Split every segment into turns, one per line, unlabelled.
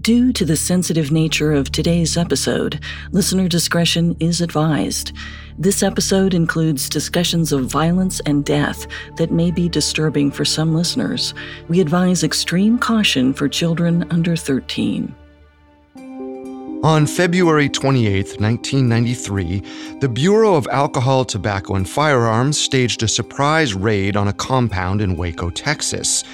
Due to the sensitive nature of today's episode, listener discretion is advised. This episode includes discussions of violence and death that may be disturbing for some listeners. We advise extreme caution for children under 13.
On February 28, 1993, the Bureau of Alcohol, Tobacco, and Firearms staged a surprise raid on a compound in Waco, Texas.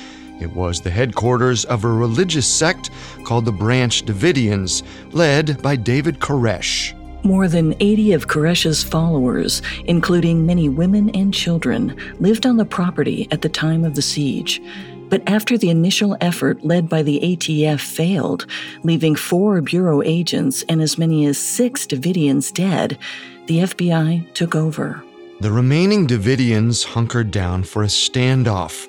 It was the headquarters of a religious sect called the Branch Davidians, led by David Koresh.
More than 80 of Koresh's followers, including many women and children, lived on the property at the time of the siege. But after the initial effort led by the ATF failed, leaving four Bureau agents and as many as six Davidians dead, the FBI took over.
The remaining Davidians hunkered down for a standoff.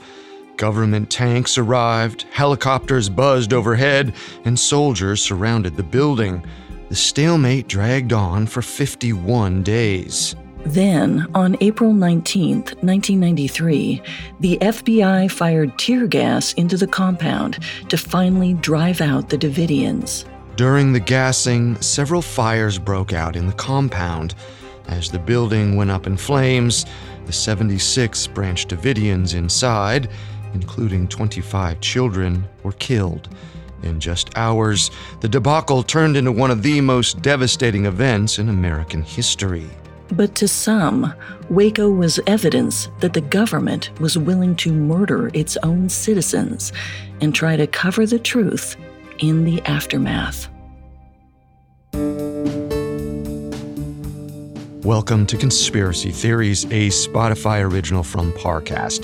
Government tanks arrived, helicopters buzzed overhead, and soldiers surrounded the building. The stalemate dragged on for 51 days.
Then, on April 19, 1993, the FBI fired tear gas into the compound to finally drive out the Davidians.
During the gassing, several fires broke out in the compound. As the building went up in flames, the 76 Branch Davidians inside including 25 children, were killed. In just hours, the debacle turned into one of the most devastating events in American history.
But to some, Waco was evidence that the government was willing to murder its own citizens and try to cover the truth in the aftermath.
Welcome to Conspiracy Theories, a Spotify original from Parcast.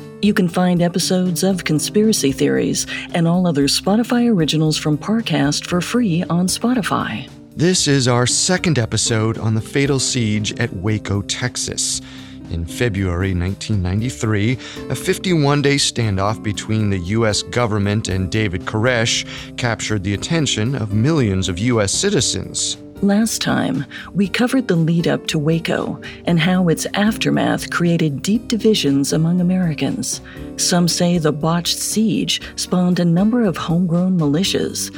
You can find episodes of Conspiracy Theories and all other Spotify originals from Parcast for free on Spotify.
This is our second episode on the fatal siege at Waco, Texas. In February 1993, a 51 day standoff between the U.S. government and David Koresh captured the attention of millions of U.S. citizens.
Last time, we covered the lead up to Waco and how its aftermath created deep divisions among Americans. Some say the botched siege spawned a number of homegrown militias.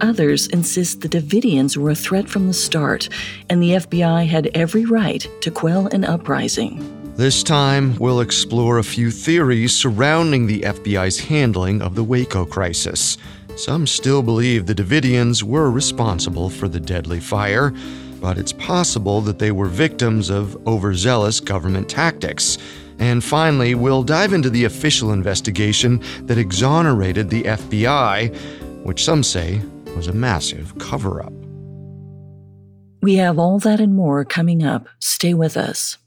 Others insist the Davidians were a threat from the start, and the FBI had every right to quell an uprising.
This time, we'll explore a few theories surrounding the FBI's handling of the Waco crisis. Some still believe the Davidians were responsible for the deadly fire, but it's possible that they were victims of overzealous government tactics. And finally, we'll dive into the official investigation that exonerated the FBI, which some say was a massive cover up.
We have all that and more coming up. Stay with us.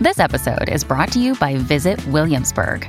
This episode is brought to you by Visit Williamsburg.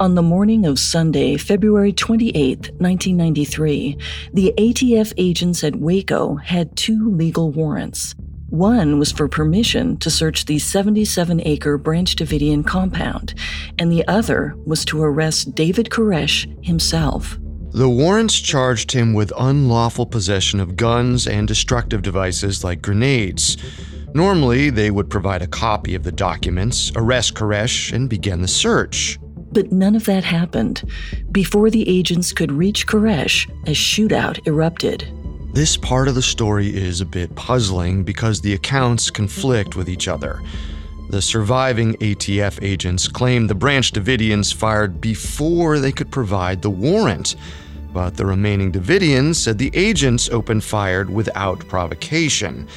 On the morning of Sunday, February 28, 1993, the ATF agents at Waco had two legal warrants. One was for permission to search the 77 acre Branch Davidian compound, and the other was to arrest David Koresh himself.
The warrants charged him with unlawful possession of guns and destructive devices like grenades. Normally, they would provide a copy of the documents, arrest Koresh, and begin the search.
But none of that happened. Before the agents could reach Koresh, a shootout erupted.
This part of the story is a bit puzzling because the accounts conflict with each other. The surviving ATF agents claim the Branch Davidians fired before they could provide the warrant, but the remaining Davidians said the agents opened fire without provocation.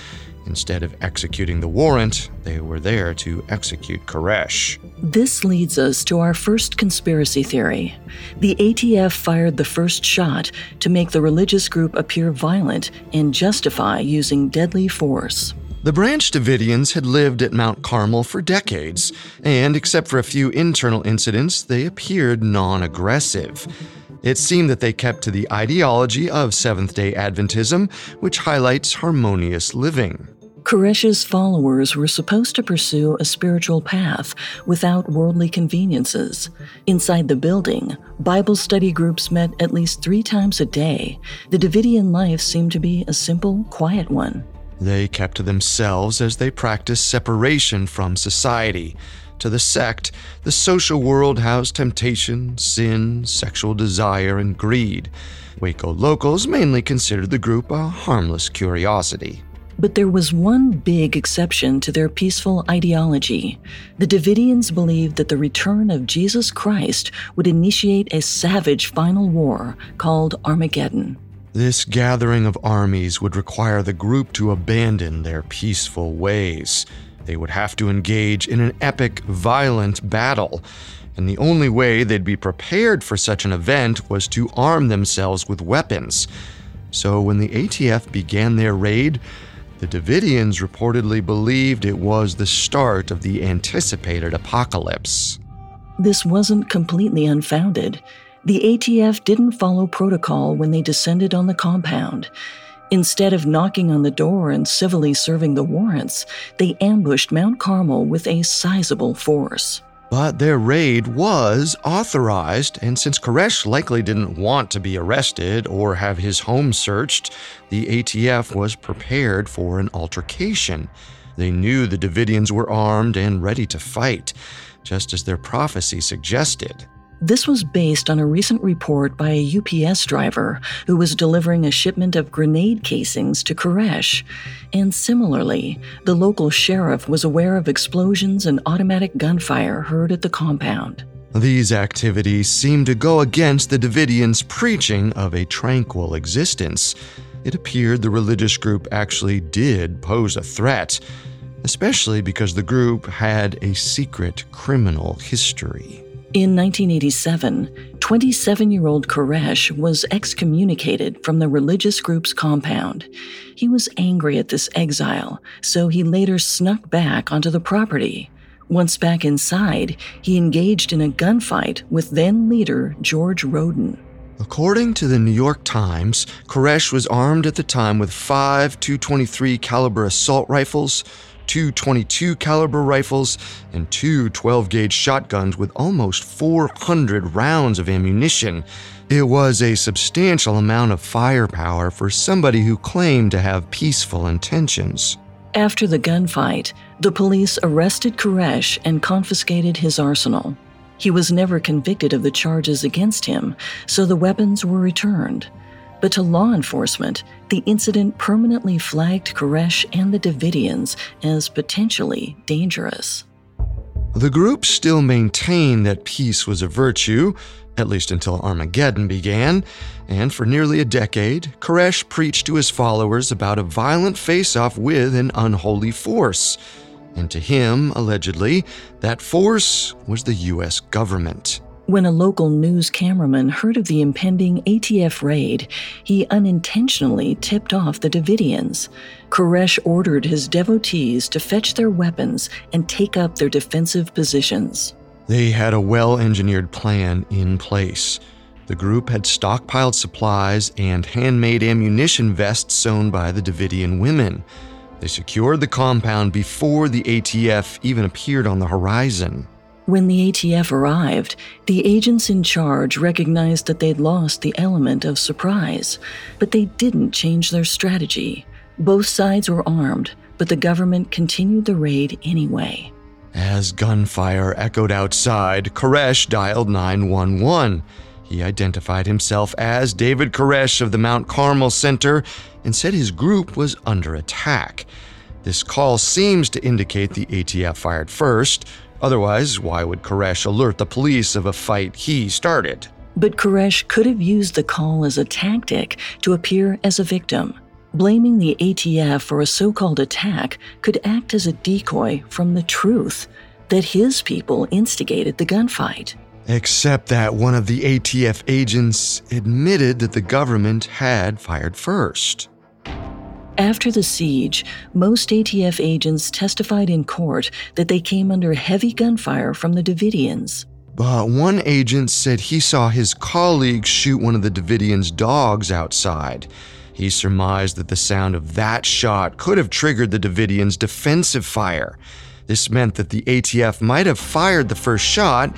Instead of executing the warrant, they were there to execute Koresh.
This leads us to our first conspiracy theory. The ATF fired the first shot to make the religious group appear violent and justify using deadly force.
The Branch Davidians had lived at Mount Carmel for decades, and except for a few internal incidents, they appeared non aggressive. It seemed that they kept to the ideology of Seventh day Adventism, which highlights harmonious living.
Koresh's followers were supposed to pursue a spiritual path without worldly conveniences. Inside the building, Bible study groups met at least three times a day. The Davidian life seemed to be a simple, quiet one.
They kept to themselves as they practiced separation from society. To the sect, the social world housed temptation, sin, sexual desire, and greed. Waco locals mainly considered the group a harmless curiosity.
But there was one big exception to their peaceful ideology. The Davidians believed that the return of Jesus Christ would initiate a savage final war called Armageddon.
This gathering of armies would require the group to abandon their peaceful ways. They would have to engage in an epic, violent battle. And the only way they'd be prepared for such an event was to arm themselves with weapons. So when the ATF began their raid, the Davidians reportedly believed it was the start of the anticipated apocalypse.
This wasn't completely unfounded. The ATF didn't follow protocol when they descended on the compound. Instead of knocking on the door and civilly serving the warrants, they ambushed Mount Carmel with a sizable force.
But their raid was authorized, and since Koresh likely didn't want to be arrested or have his home searched, the ATF was prepared for an altercation. They knew the Davidians were armed and ready to fight, just as their prophecy suggested.
This was based on a recent report by a UPS driver who was delivering a shipment of grenade casings to Koresh. And similarly, the local sheriff was aware of explosions and automatic gunfire heard at the compound.
These activities seemed to go against the Davidians' preaching of a tranquil existence. It appeared the religious group actually did pose a threat, especially because the group had a secret criminal history.
In 1987, 27 year old Koresh was excommunicated from the religious group's compound. He was angry at this exile, so he later snuck back onto the property. Once back inside, he engaged in a gunfight with then leader George Roden.
According to the New York Times, Koresh was armed at the time with five 223 caliber assault rifles, two 22 caliber rifles, and two 12 gauge shotguns with almost 400 rounds of ammunition. It was a substantial amount of firepower for somebody who claimed to have peaceful intentions.
After the gunfight, the police arrested Koresh and confiscated his arsenal. He was never convicted of the charges against him, so the weapons were returned. But to law enforcement, the incident permanently flagged Koresh and the Davidians as potentially dangerous.
The group still maintained that peace was a virtue, at least until Armageddon began, and for nearly a decade, Koresh preached to his followers about a violent face off with an unholy force. And to him, allegedly, that force was the U.S. government.
When a local news cameraman heard of the impending ATF raid, he unintentionally tipped off the Davidians. Koresh ordered his devotees to fetch their weapons and take up their defensive positions.
They had a well engineered plan in place. The group had stockpiled supplies and handmade ammunition vests sewn by the Davidian women. They secured the compound before the ATF even appeared on the horizon.
When the ATF arrived, the agents in charge recognized that they'd lost the element of surprise, but they didn't change their strategy. Both sides were armed, but the government continued the raid anyway.
As gunfire echoed outside, Koresh dialed 911. He identified himself as David Koresh of the Mount Carmel Center and said his group was under attack. This call seems to indicate the ATF fired first, Otherwise, why would Koresh alert the police of a fight he started?
But Koresh could have used the call as a tactic to appear as a victim. Blaming the ATF for a so called attack could act as a decoy from the truth that his people instigated the gunfight.
Except that one of the ATF agents admitted that the government had fired first.
After the siege, most ATF agents testified in court that they came under heavy gunfire from the Davidians.
But one agent said he saw his colleague shoot one of the Davidians' dogs outside. He surmised that the sound of that shot could have triggered the Davidians' defensive fire. This meant that the ATF might have fired the first shot,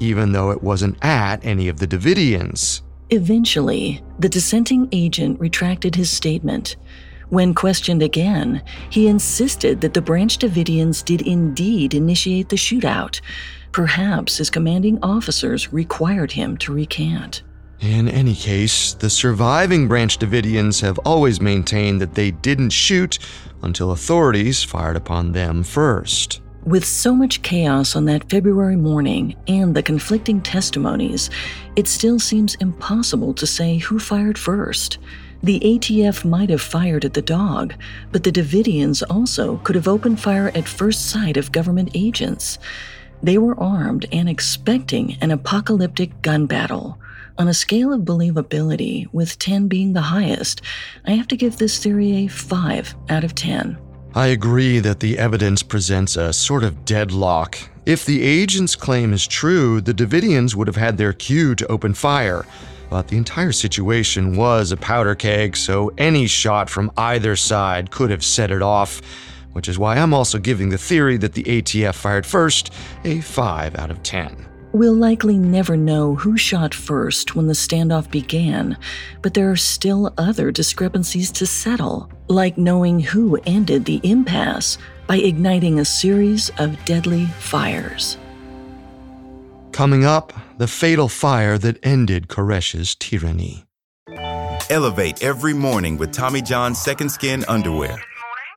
even though it wasn't at any of the Davidians.
Eventually, the dissenting agent retracted his statement. When questioned again, he insisted that the Branch Davidians did indeed initiate the shootout. Perhaps his commanding officers required him to recant.
In any case, the surviving Branch Davidians have always maintained that they didn't shoot until authorities fired upon them first.
With so much chaos on that February morning and the conflicting testimonies, it still seems impossible to say who fired first. The ATF might have fired at the dog, but the Davidians also could have opened fire at first sight of government agents. They were armed and expecting an apocalyptic gun battle. On a scale of believability, with 10 being the highest, I have to give this theory a 5 out of 10.
I agree that the evidence presents a sort of deadlock. If the agent's claim is true, the Davidians would have had their cue to open fire but the entire situation was a powder keg, so any shot from either side could have set it off, which is why I'm also giving the theory that the ATF fired first a 5 out of 10.
We'll likely never know who shot first when the standoff began, but there are still other discrepancies to settle, like knowing who ended the impasse by igniting a series of deadly fires.
Coming up, the fatal fire that ended Koresh's tyranny.
Elevate every morning with Tommy John's Second Skin underwear.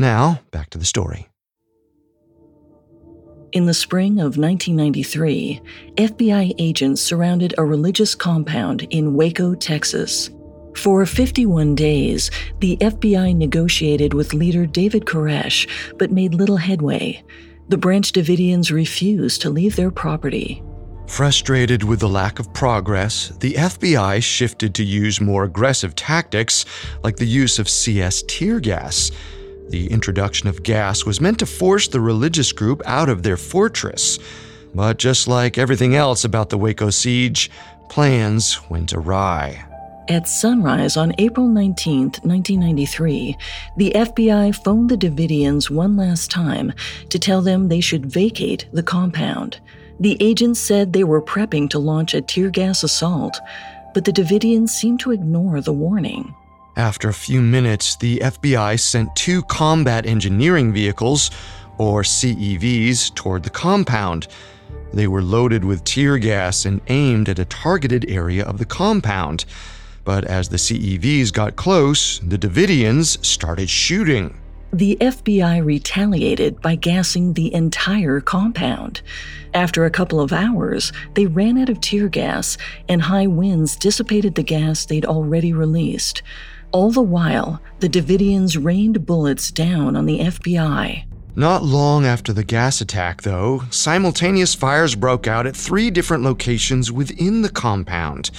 Now, back to the story.
In the spring of 1993, FBI agents surrounded a religious compound in Waco, Texas. For 51 days, the FBI negotiated with leader David Koresh, but made little headway. The Branch Davidians refused to leave their property.
Frustrated with the lack of progress, the FBI shifted to use more aggressive tactics, like the use of CS tear gas. The introduction of gas was meant to force the religious group out of their fortress. But just like everything else about the Waco siege, plans went awry.
At sunrise on April 19, 1993, the FBI phoned the Davidians one last time to tell them they should vacate the compound. The agents said they were prepping to launch a tear gas assault. but the Davidians seemed to ignore the warning.
After a few minutes, the FBI sent two combat engineering vehicles, or CEVs, toward the compound. They were loaded with tear gas and aimed at a targeted area of the compound. But as the CEVs got close, the Davidians started shooting.
The FBI retaliated by gassing the entire compound. After a couple of hours, they ran out of tear gas, and high winds dissipated the gas they'd already released. All the while, the Davidians rained bullets down on the FBI.
Not long after the gas attack, though, simultaneous fires broke out at three different locations within the compound.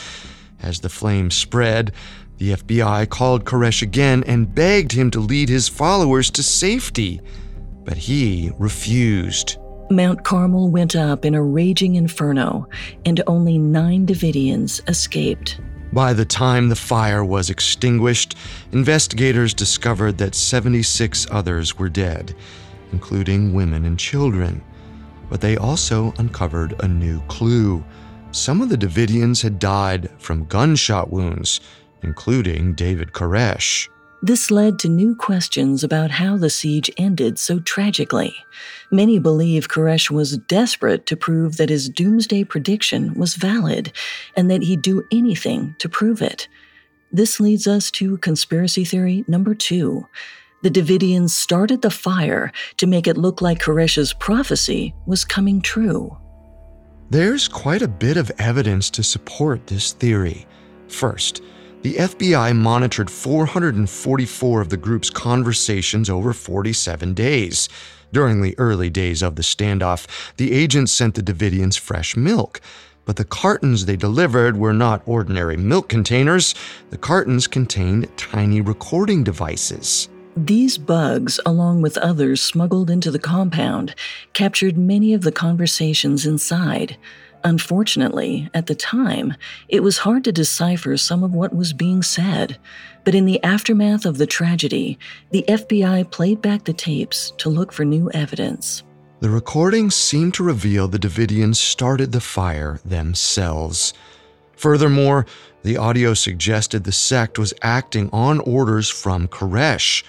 As the flames spread, the FBI called Koresh again and begged him to lead his followers to safety, but he refused.
Mount Carmel went up in a raging inferno, and only nine Davidians escaped.
By the time the fire was extinguished, investigators discovered that 76 others were dead, including women and children. But they also uncovered a new clue. Some of the Davidians had died from gunshot wounds, including David Koresh.
This led to new questions about how the siege ended so tragically. Many believe Koresh was desperate to prove that his doomsday prediction was valid and that he'd do anything to prove it. This leads us to conspiracy theory number two. The Davidians started the fire to make it look like Koresh's prophecy was coming true.
There's quite a bit of evidence to support this theory. First, the FBI monitored 444 of the group's conversations over 47 days. During the early days of the standoff, the agents sent the Davidians fresh milk. But the cartons they delivered were not ordinary milk containers. The cartons contained tiny recording devices.
These bugs, along with others smuggled into the compound, captured many of the conversations inside. Unfortunately, at the time, it was hard to decipher some of what was being said. But in the aftermath of the tragedy, the FBI played back the tapes to look for new evidence.
The recordings seemed to reveal the Davidians started the fire themselves. Furthermore, the audio suggested the sect was acting on orders from Koresh.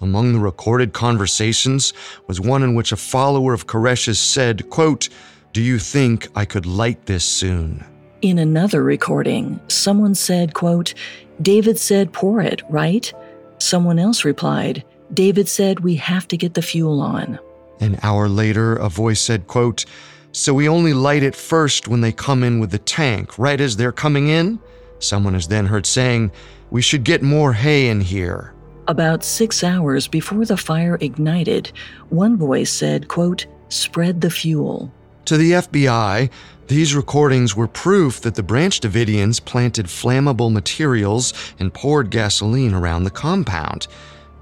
Among the recorded conversations was one in which a follower of Koresh's said, quote, do you think I could light this soon?
In another recording, someone said, quote, David said pour it, right? Someone else replied, David said we have to get the fuel on.
An hour later, a voice said, quote, So we only light it first when they come in with the tank, right as they're coming in? Someone is then heard saying, We should get more hay in here.
About six hours before the fire ignited, one voice said, quote, Spread the fuel.
To the FBI, these recordings were proof that the Branch Davidians planted flammable materials and poured gasoline around the compound.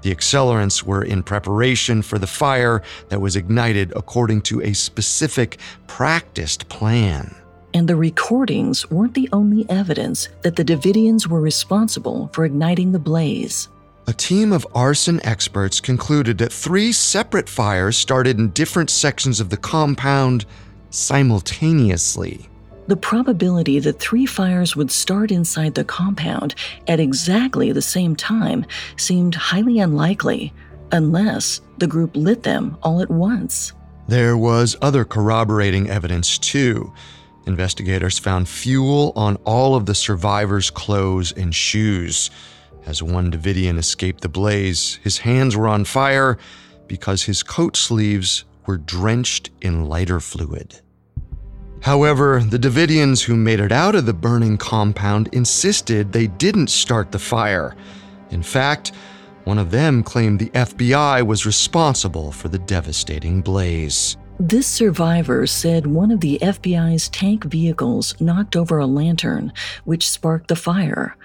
The accelerants were in preparation for the fire that was ignited according to a specific, practiced plan.
And the recordings weren't the only evidence that the Davidians were responsible for igniting the blaze.
A team of arson experts concluded that three separate fires started in different sections of the compound simultaneously.
The probability that three fires would start inside the compound at exactly the same time seemed highly unlikely, unless the group lit them all at once.
There was other corroborating evidence, too. Investigators found fuel on all of the survivors' clothes and shoes. As one Davidian escaped the blaze, his hands were on fire because his coat sleeves were drenched in lighter fluid. However, the Davidians who made it out of the burning compound insisted they didn't start the fire. In fact, one of them claimed the FBI was responsible for the devastating blaze.
This survivor said one of the FBI's tank vehicles knocked over a lantern, which sparked the fire.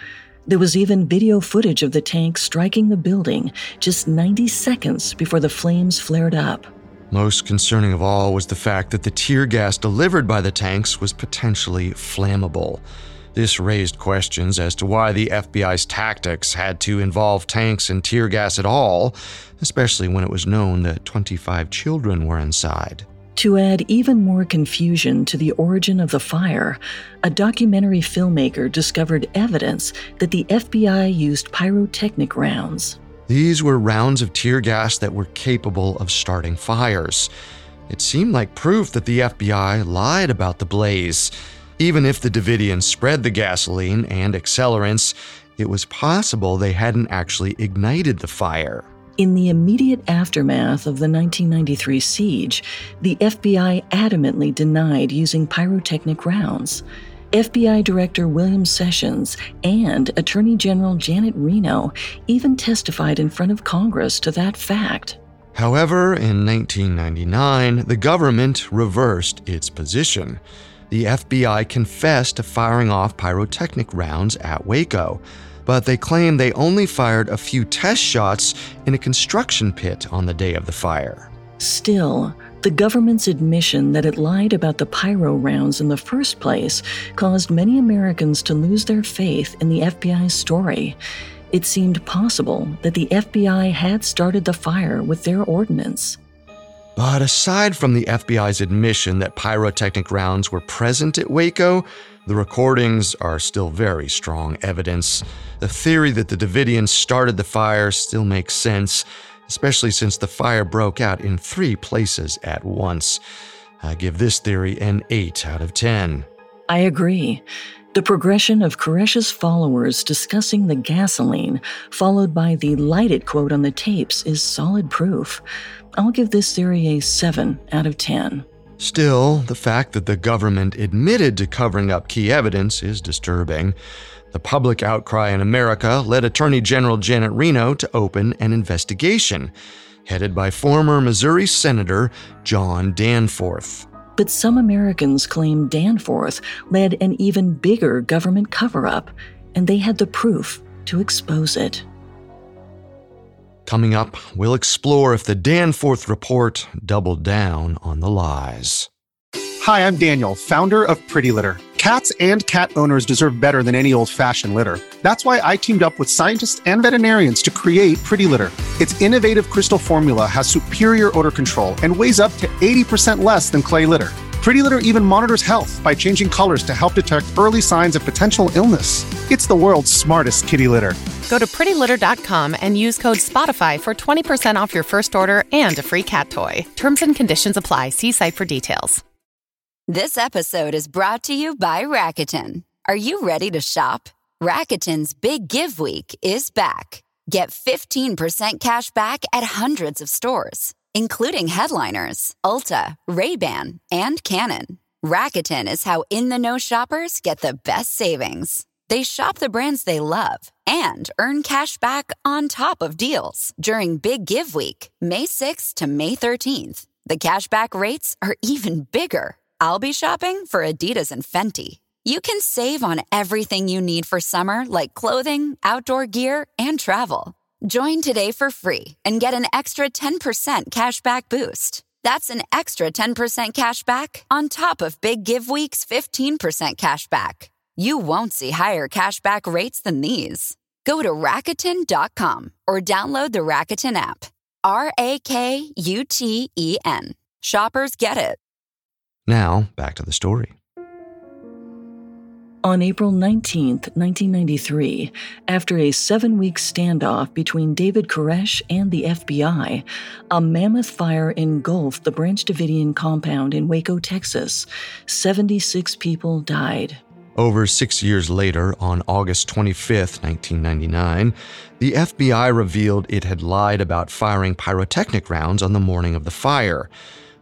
There was even video footage of the tank striking the building just 90 seconds before the flames flared up.
Most concerning of all was the fact that the tear gas delivered by the tanks was potentially flammable. This raised questions as to why the FBI's tactics had to involve tanks and tear gas at all, especially when it was known that 25 children were inside.
To add even more confusion to the origin of the fire, a documentary filmmaker discovered evidence that the FBI used pyrotechnic rounds.
These were rounds of tear gas that were capable of starting fires. It seemed like proof that the FBI lied about the blaze. Even if the Davidians spread the gasoline and accelerants, it was possible they hadn't actually ignited the fire.
In the immediate aftermath of the 1993 siege, the FBI adamantly denied using pyrotechnic rounds. FBI Director William Sessions and Attorney General Janet Reno even testified in front of Congress to that fact.
However, in 1999, the government reversed its position. The FBI confessed to firing off pyrotechnic rounds at Waco but they claimed they only fired a few test shots in a construction pit on the day of the fire.
Still, the government's admission that it lied about the pyro rounds in the first place caused many Americans to lose their faith in the FBI's story. It seemed possible that the FBI had started the fire with their ordnance.
But aside from the FBI's admission that pyrotechnic rounds were present at Waco, the recordings are still very strong evidence. The theory that the Davidians started the fire still makes sense, especially since the fire broke out in three places at once. I give this theory an 8 out of 10.
I agree. The progression of Koresh's followers discussing the gasoline, followed by the lighted quote on the tapes, is solid proof. I'll give this theory a 7 out of 10.
Still, the fact that the government admitted to covering up key evidence is disturbing. The public outcry in America led Attorney General Janet Reno to open an investigation, headed by former Missouri Senator John Danforth.
But some Americans claim Danforth led an even bigger government cover up, and they had the proof to expose it.
Coming up, we'll explore if the Danforth report doubled down on the lies.
Hi, I'm Daniel, founder of Pretty Litter. Cats and cat owners deserve better than any old fashioned litter. That's why I teamed up with scientists and veterinarians to create Pretty Litter. Its innovative crystal formula has superior odor control and weighs up to 80% less than clay litter. Pretty Litter even monitors health by changing colors to help detect early signs of potential illness. It's the world's smartest kitty litter.
Go to prettylitter.com and use code SPOTIFY for 20% off your first order and a free cat toy. Terms and conditions apply. See site for details.
This episode is brought to you by Rakuten. Are you ready to shop? Rakuten's Big Give Week is back. Get 15% cash back at hundreds of stores including headliners, Ulta, Ray-Ban, and Canon. Rakuten is how in-the-know shoppers get the best savings. They shop the brands they love and earn cash back on top of deals during Big Give Week, May 6th to May 13th. The cashback rates are even bigger. I'll be shopping for Adidas and Fenty. You can save on everything you need for summer, like clothing, outdoor gear, and travel. Join today for free and get an extra 10% cashback boost. That's an extra 10% cashback on top of Big Give Week's 15% cashback. You won't see higher cashback rates than these. Go to Rakuten.com or download the Rakuten app. R A K U T E N. Shoppers get it.
Now, back to the story.
On April 19, 1993, after a seven week standoff between David Koresh and the FBI, a mammoth fire engulfed the Branch Davidian compound in Waco, Texas. 76 people died.
Over six years later, on August 25, 1999, the FBI revealed it had lied about firing pyrotechnic rounds on the morning of the fire.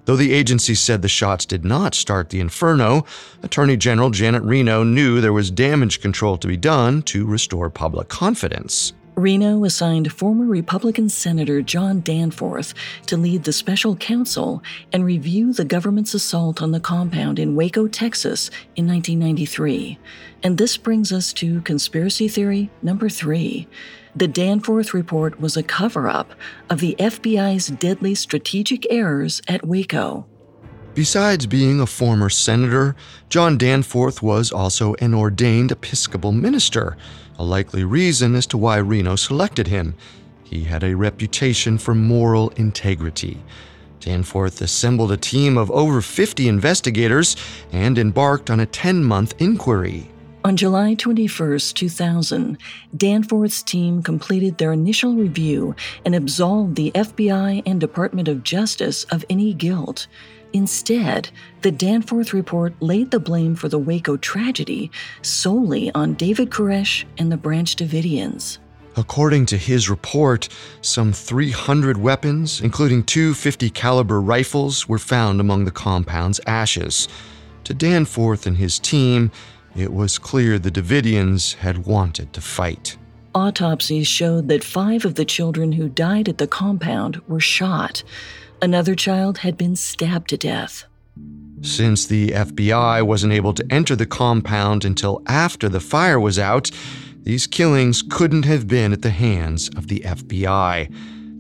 Though the agency said the shots did not start the inferno, Attorney General Janet Reno knew there was damage control to be done to restore public confidence.
Reno assigned former Republican Senator John Danforth to lead the special counsel and review the government's assault on the compound in Waco, Texas in 1993. And this brings us to conspiracy theory number three. The Danforth report was a cover up of the FBI's deadly strategic errors at Waco.
Besides being a former senator, John Danforth was also an ordained Episcopal minister, a likely reason as to why Reno selected him. He had a reputation for moral integrity. Danforth assembled a team of over 50 investigators and embarked on a 10 month inquiry.
On July 21, 2000, Danforth's team completed their initial review and absolved the FBI and Department of Justice of any guilt. Instead, the Danforth report laid the blame for the Waco tragedy solely on David Koresh and the Branch Davidians.
According to his report, some 300 weapons, including two 50 caliber rifles, were found among the compound's ashes. To Danforth and his team, it was clear the Davidians had wanted to fight.
Autopsies showed that five of the children who died at the compound were shot. Another child had been stabbed to death.
Since the FBI wasn't able to enter the compound until after the fire was out, these killings couldn't have been at the hands of the FBI.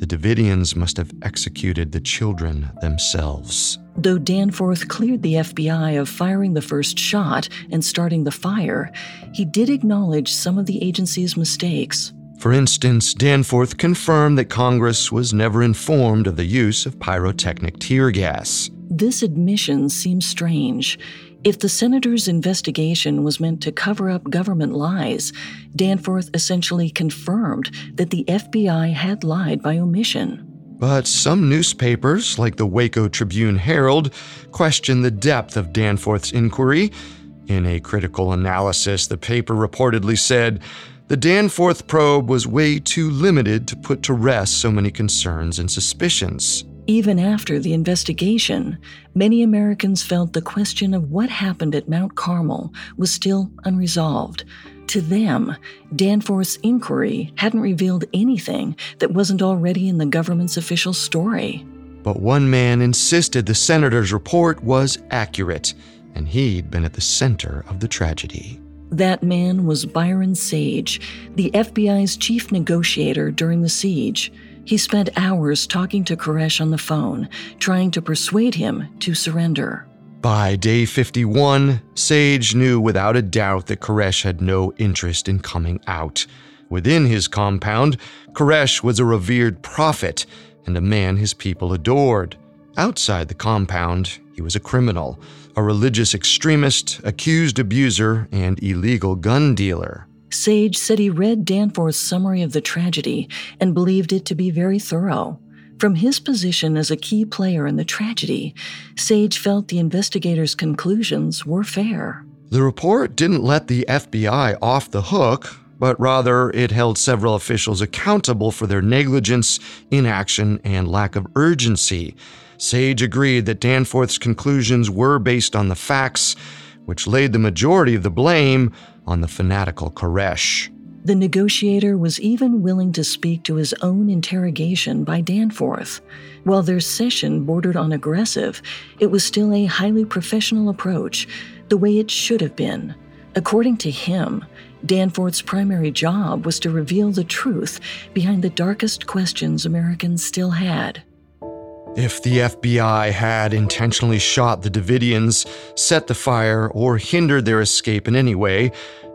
The Davidians must have executed the children themselves.
Though Danforth cleared the FBI of firing the first shot and starting the fire, he did acknowledge some of the agency's mistakes.
For instance, Danforth confirmed that Congress was never informed of the use of pyrotechnic tear gas.
This admission seems strange. If the senator's investigation was meant to cover up government lies, Danforth essentially confirmed that the FBI had lied by omission.
But some newspapers, like the Waco Tribune Herald, question the depth of Danforth's inquiry. In a critical analysis, the paper reportedly said the Danforth probe was way too limited to put to rest so many concerns and suspicions.
Even after the investigation, many Americans felt the question of what happened at Mount Carmel was still unresolved. To them, Danforth's inquiry hadn't revealed anything that wasn't already in the government's official story.
But one man insisted the senator's report was accurate, and he'd been at the center of the tragedy.
That man was Byron Sage, the FBI's chief negotiator during the siege. He spent hours talking to Koresh on the phone, trying to persuade him to surrender.
By day 51, Sage knew without a doubt that Koresh had no interest in coming out. Within his compound, Koresh was a revered prophet and a man his people adored. Outside the compound, he was a criminal, a religious extremist, accused abuser, and illegal gun dealer.
Sage said he read Danforth's summary of the tragedy and believed it to be very thorough. From his position as a key player in the tragedy, Sage felt the investigators' conclusions were fair.
The report didn't let the FBI off the hook, but rather it held several officials accountable for their negligence, inaction, and lack of urgency. Sage agreed that Danforth's conclusions were based on the facts, which laid the majority of the blame on the fanatical Koresh.
The negotiator was even willing to speak to his own interrogation by Danforth. While their session bordered on aggressive, it was still a highly professional approach, the way it should have been. According to him, Danforth's primary job was to reveal the truth behind the darkest questions Americans still had.
If the FBI had intentionally shot the Davidians, set the fire, or hindered their escape in any way,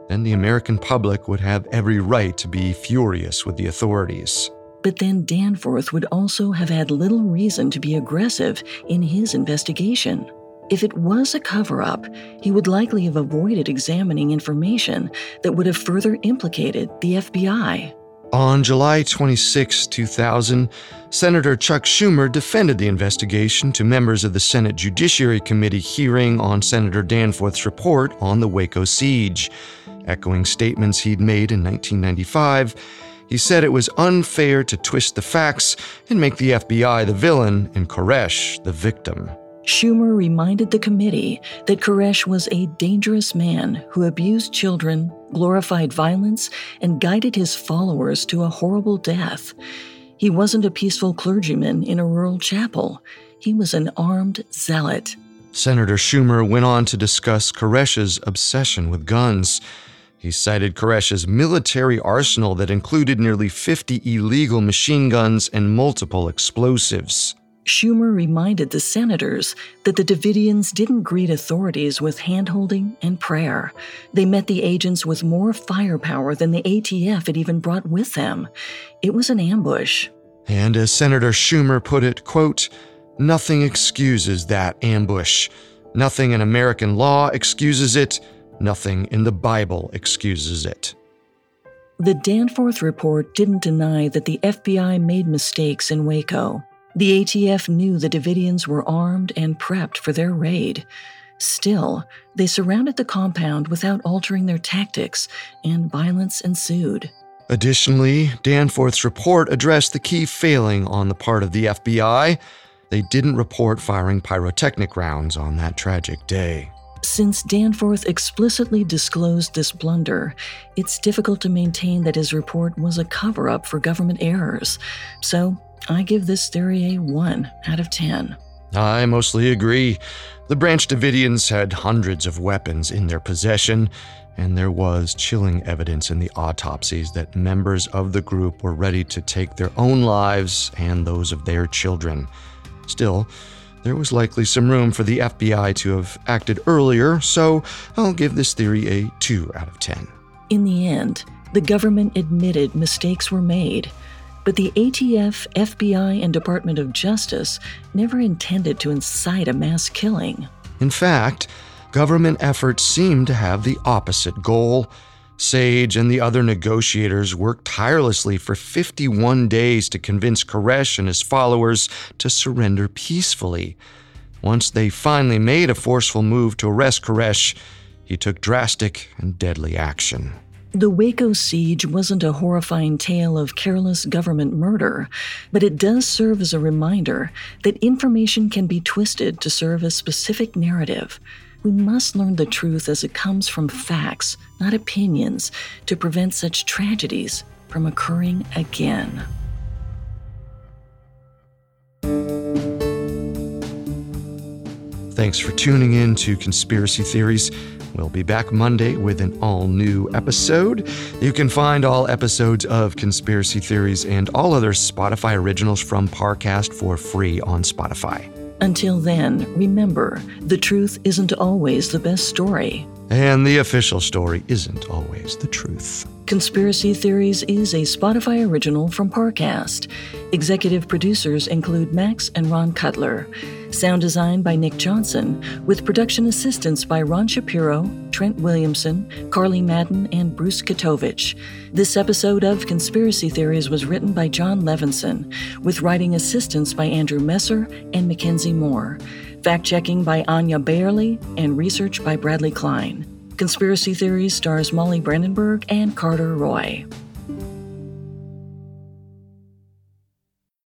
then the American public would have every right to be furious with the authorities.
But then Danforth would also have had little reason to be aggressive in his investigation. If it was a cover up, he would likely have avoided examining information that would have further implicated the FBI.
On July 26, 2000, Senator Chuck Schumer defended the investigation to members of the Senate Judiciary Committee hearing on Senator Danforth's report on the Waco siege. Echoing statements he'd made in 1995, he said it was unfair to twist the facts and make the FBI the villain and Koresh the victim.
Schumer reminded the committee that Koresh was a dangerous man who abused children, glorified violence, and guided his followers to a horrible death. He wasn't a peaceful clergyman in a rural chapel, he was an armed zealot.
Senator Schumer went on to discuss Koresh's obsession with guns. He cited Koresh's military arsenal that included nearly 50 illegal machine guns and multiple explosives.
Schumer reminded the senators that the Davidians didn't greet authorities with handholding and prayer. They met the agents with more firepower than the ATF had even brought with them. It was an ambush.
And as Senator Schumer put it, quote, Nothing excuses that ambush. Nothing in American law excuses it. Nothing in the Bible excuses it.
The Danforth report didn't deny that the FBI made mistakes in Waco. The ATF knew the Davidians were armed and prepped for their raid. Still, they surrounded the compound without altering their tactics, and violence ensued.
Additionally, Danforth's report addressed the key failing on the part of the FBI. They didn't report firing pyrotechnic rounds on that tragic day.
Since Danforth explicitly disclosed this blunder, it's difficult to maintain that his report was a cover up for government errors. So I give this theory a 1 out of 10.
I mostly agree. The Branch Davidians had hundreds of weapons in their possession, and there was chilling evidence in the autopsies that members of the group were ready to take their own lives and those of their children. Still, there was likely some room for the FBI to have acted earlier, so I'll give this theory a 2 out of 10.
In the end, the government admitted mistakes were made, but the ATF, FBI, and Department of Justice never intended to incite a mass killing.
In fact, government efforts seemed to have the opposite goal. Sage and the other negotiators worked tirelessly for 51 days to convince Koresh and his followers to surrender peacefully. Once they finally made a forceful move to arrest Koresh, he took drastic and deadly action.
The Waco siege wasn't a horrifying tale of careless government murder, but it does serve as a reminder that information can be twisted to serve a specific narrative. We must learn the truth as it comes from facts, not opinions, to prevent such tragedies from occurring again.
Thanks for tuning in to Conspiracy Theories. We'll be back Monday with an all new episode. You can find all episodes of Conspiracy Theories and all other Spotify originals from Parcast for free on Spotify.
Until then, remember the truth isn't always the best story.
And the official story isn't always the truth.
Conspiracy Theories is a Spotify original from Parcast. Executive producers include Max and Ron Cutler. Sound design by Nick Johnson, with production assistance by Ron Shapiro, Trent Williamson, Carly Madden, and Bruce Katovich. This episode of Conspiracy Theories was written by John Levinson, with writing assistance by Andrew Messer and Mackenzie Moore. Fact checking by Anya Bayerly and research by Bradley Klein. Conspiracy Theories stars Molly Brandenburg and Carter Roy.